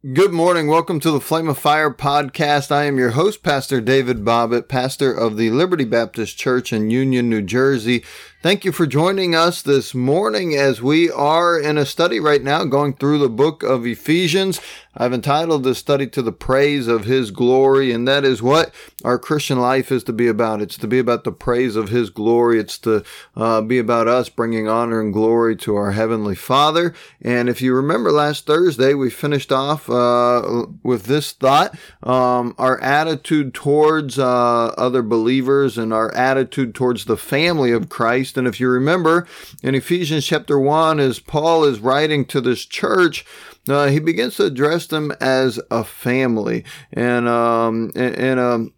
Good morning. Welcome to the Flame of Fire podcast. I am your host, Pastor David Bobbitt, pastor of the Liberty Baptist Church in Union, New Jersey. Thank you for joining us this morning as we are in a study right now going through the book of Ephesians. I've entitled this study to the praise of His glory, and that is what our Christian life is to be about. It's to be about the praise of His glory. It's to uh, be about us bringing honor and glory to our Heavenly Father. And if you remember last Thursday, we finished off uh, with this thought um, our attitude towards uh, other believers and our attitude towards the family of Christ And if you remember in Ephesians chapter 1, as Paul is writing to this church, uh, he begins to address them as a family. And, um, and, and um,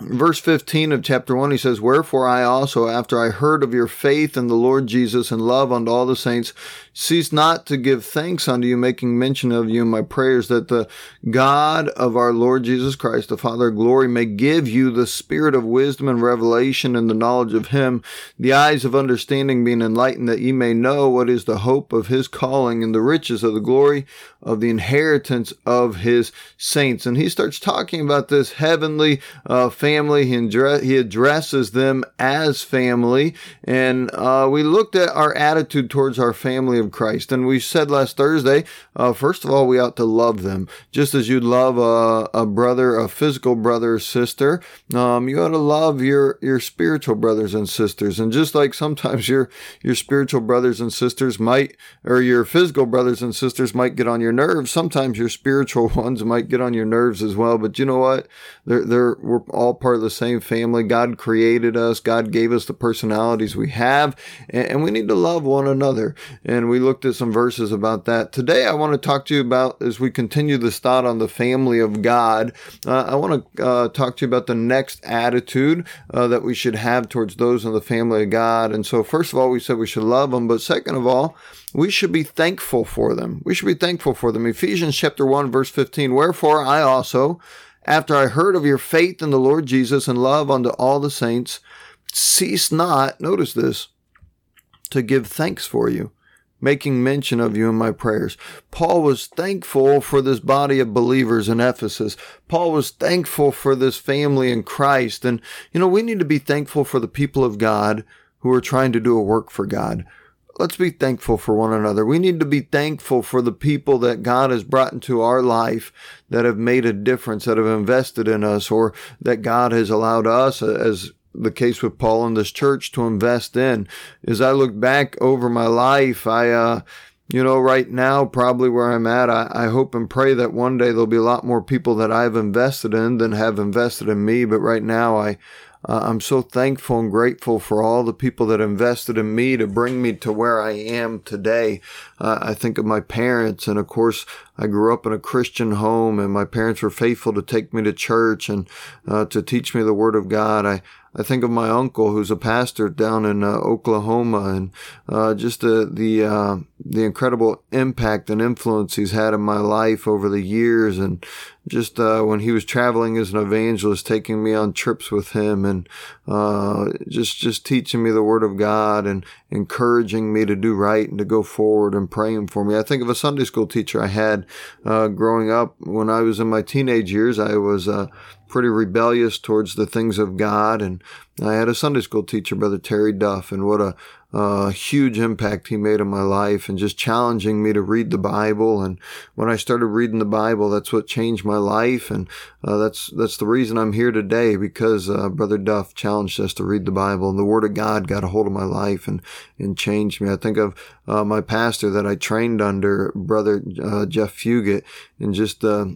verse 15 of chapter 1 he says wherefore i also after i heard of your faith in the lord jesus and love unto all the saints cease not to give thanks unto you, making mention of you in my prayers, that the God of our Lord Jesus Christ, the Father of glory, may give you the spirit of wisdom and revelation and the knowledge of him, the eyes of understanding being enlightened, that ye may know what is the hope of his calling and the riches of the glory of the inheritance of his saints. And he starts talking about this heavenly uh, family. He, address, he addresses them as family. And uh, we looked at our attitude towards our family of Christ. And we said last Thursday, uh, first of all, we ought to love them. Just as you'd love a, a brother, a physical brother or sister, um, you ought to love your, your spiritual brothers and sisters. And just like sometimes your, your spiritual brothers and sisters might, or your physical brothers and sisters might get on your nerves, sometimes your spiritual ones might get on your nerves as well. But you know what? They're, they're, we're all part of the same family. God created us. God gave us the personalities we have, and, we need to love one another. And we we looked at some verses about that. Today, I want to talk to you about, as we continue this thought on the family of God, uh, I want to uh, talk to you about the next attitude uh, that we should have towards those in the family of God. And so, first of all, we said we should love them, but second of all, we should be thankful for them. We should be thankful for them. Ephesians chapter 1, verse 15, Wherefore I also, after I heard of your faith in the Lord Jesus and love unto all the saints, cease not, notice this, to give thanks for you making mention of you in my prayers. Paul was thankful for this body of believers in Ephesus. Paul was thankful for this family in Christ. And, you know, we need to be thankful for the people of God who are trying to do a work for God. Let's be thankful for one another. We need to be thankful for the people that God has brought into our life that have made a difference, that have invested in us, or that God has allowed us as the case with Paul and this church to invest in. As I look back over my life, I, uh, you know, right now, probably where I'm at, I, I hope and pray that one day there'll be a lot more people that I've invested in than have invested in me. But right now, I, uh, I'm so thankful and grateful for all the people that invested in me to bring me to where I am today. Uh, I think of my parents, and of course, I grew up in a Christian home, and my parents were faithful to take me to church and uh, to teach me the Word of God. I I think of my uncle who's a pastor down in uh, Oklahoma and uh, just the the uh, the incredible impact and influence he's had in my life over the years and just uh, when he was traveling as an evangelist taking me on trips with him and uh, just just teaching me the word of God and encouraging me to do right and to go forward and praying for me. I think of a Sunday school teacher I had uh, growing up when I was in my teenage years. I was pretty rebellious towards the things of God. And I had a Sunday school teacher, Brother Terry Duff, and what a uh, huge impact he made on my life and just challenging me to read the Bible. And when I started reading the Bible, that's what changed my life. And uh, that's that's the reason I'm here today because uh, Brother Duff challenged us to read the Bible, and the Word of God got a hold of my life and and changed me. I think of uh, my pastor that I trained under, Brother uh, Jeff Fugate, and just uh,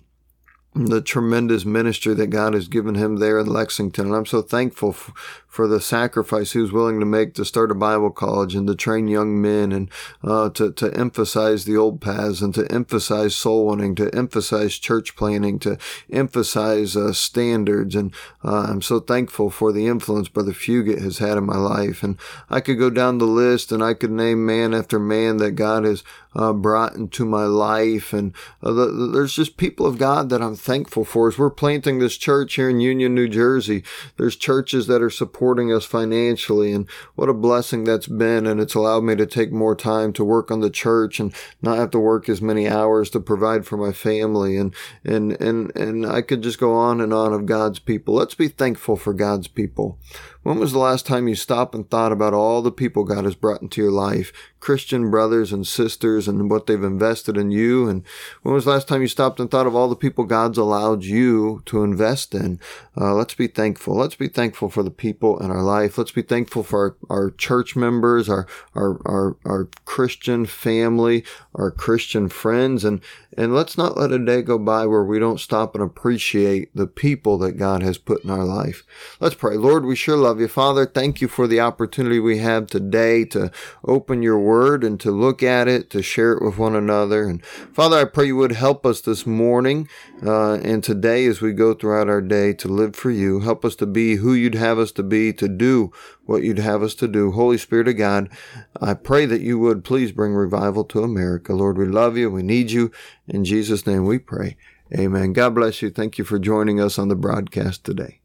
the tremendous ministry that God has given him there in Lexington. And I'm so thankful f- for the sacrifice he was willing to make to start a Bible college and to train young men and uh, to, to emphasize the old paths and to emphasize soul winning, to emphasize church planning, to emphasize uh, standards. And uh, I'm so thankful for the influence Brother Fugate has had in my life. And I could go down the list and I could name man after man that God has uh, brought into my life. And uh, the, there's just people of God that I'm thankful for is we're planting this church here in Union, New Jersey. There's churches that are supporting us financially and what a blessing that's been. And it's allowed me to take more time to work on the church and not have to work as many hours to provide for my family. And, and, and, and I could just go on and on of God's people. Let's be thankful for God's people. When was the last time you stopped and thought about all the people God has brought into your life? Christian brothers and sisters and what they've invested in you. And when was the last time you stopped and thought of all the people God's allowed you to invest in? Uh, let's be thankful. Let's be thankful for the people in our life. Let's be thankful for our, our church members, our, our, our, our Christian family, our Christian friends. And, and let's not let a day go by where we don't stop and appreciate the people that God has put in our life. Let's pray. Lord, we sure love you. Father, thank you for the opportunity we have today to open your word and to look at it, to share it with one another. And Father, I pray you would help us this morning uh, and today as we go throughout our day to live for you. Help us to be who you'd have us to be, to do what you'd have us to do. Holy Spirit of God, I pray that you would please bring revival to America. Lord, we love you. We need you. In Jesus' name we pray. Amen. God bless you. Thank you for joining us on the broadcast today.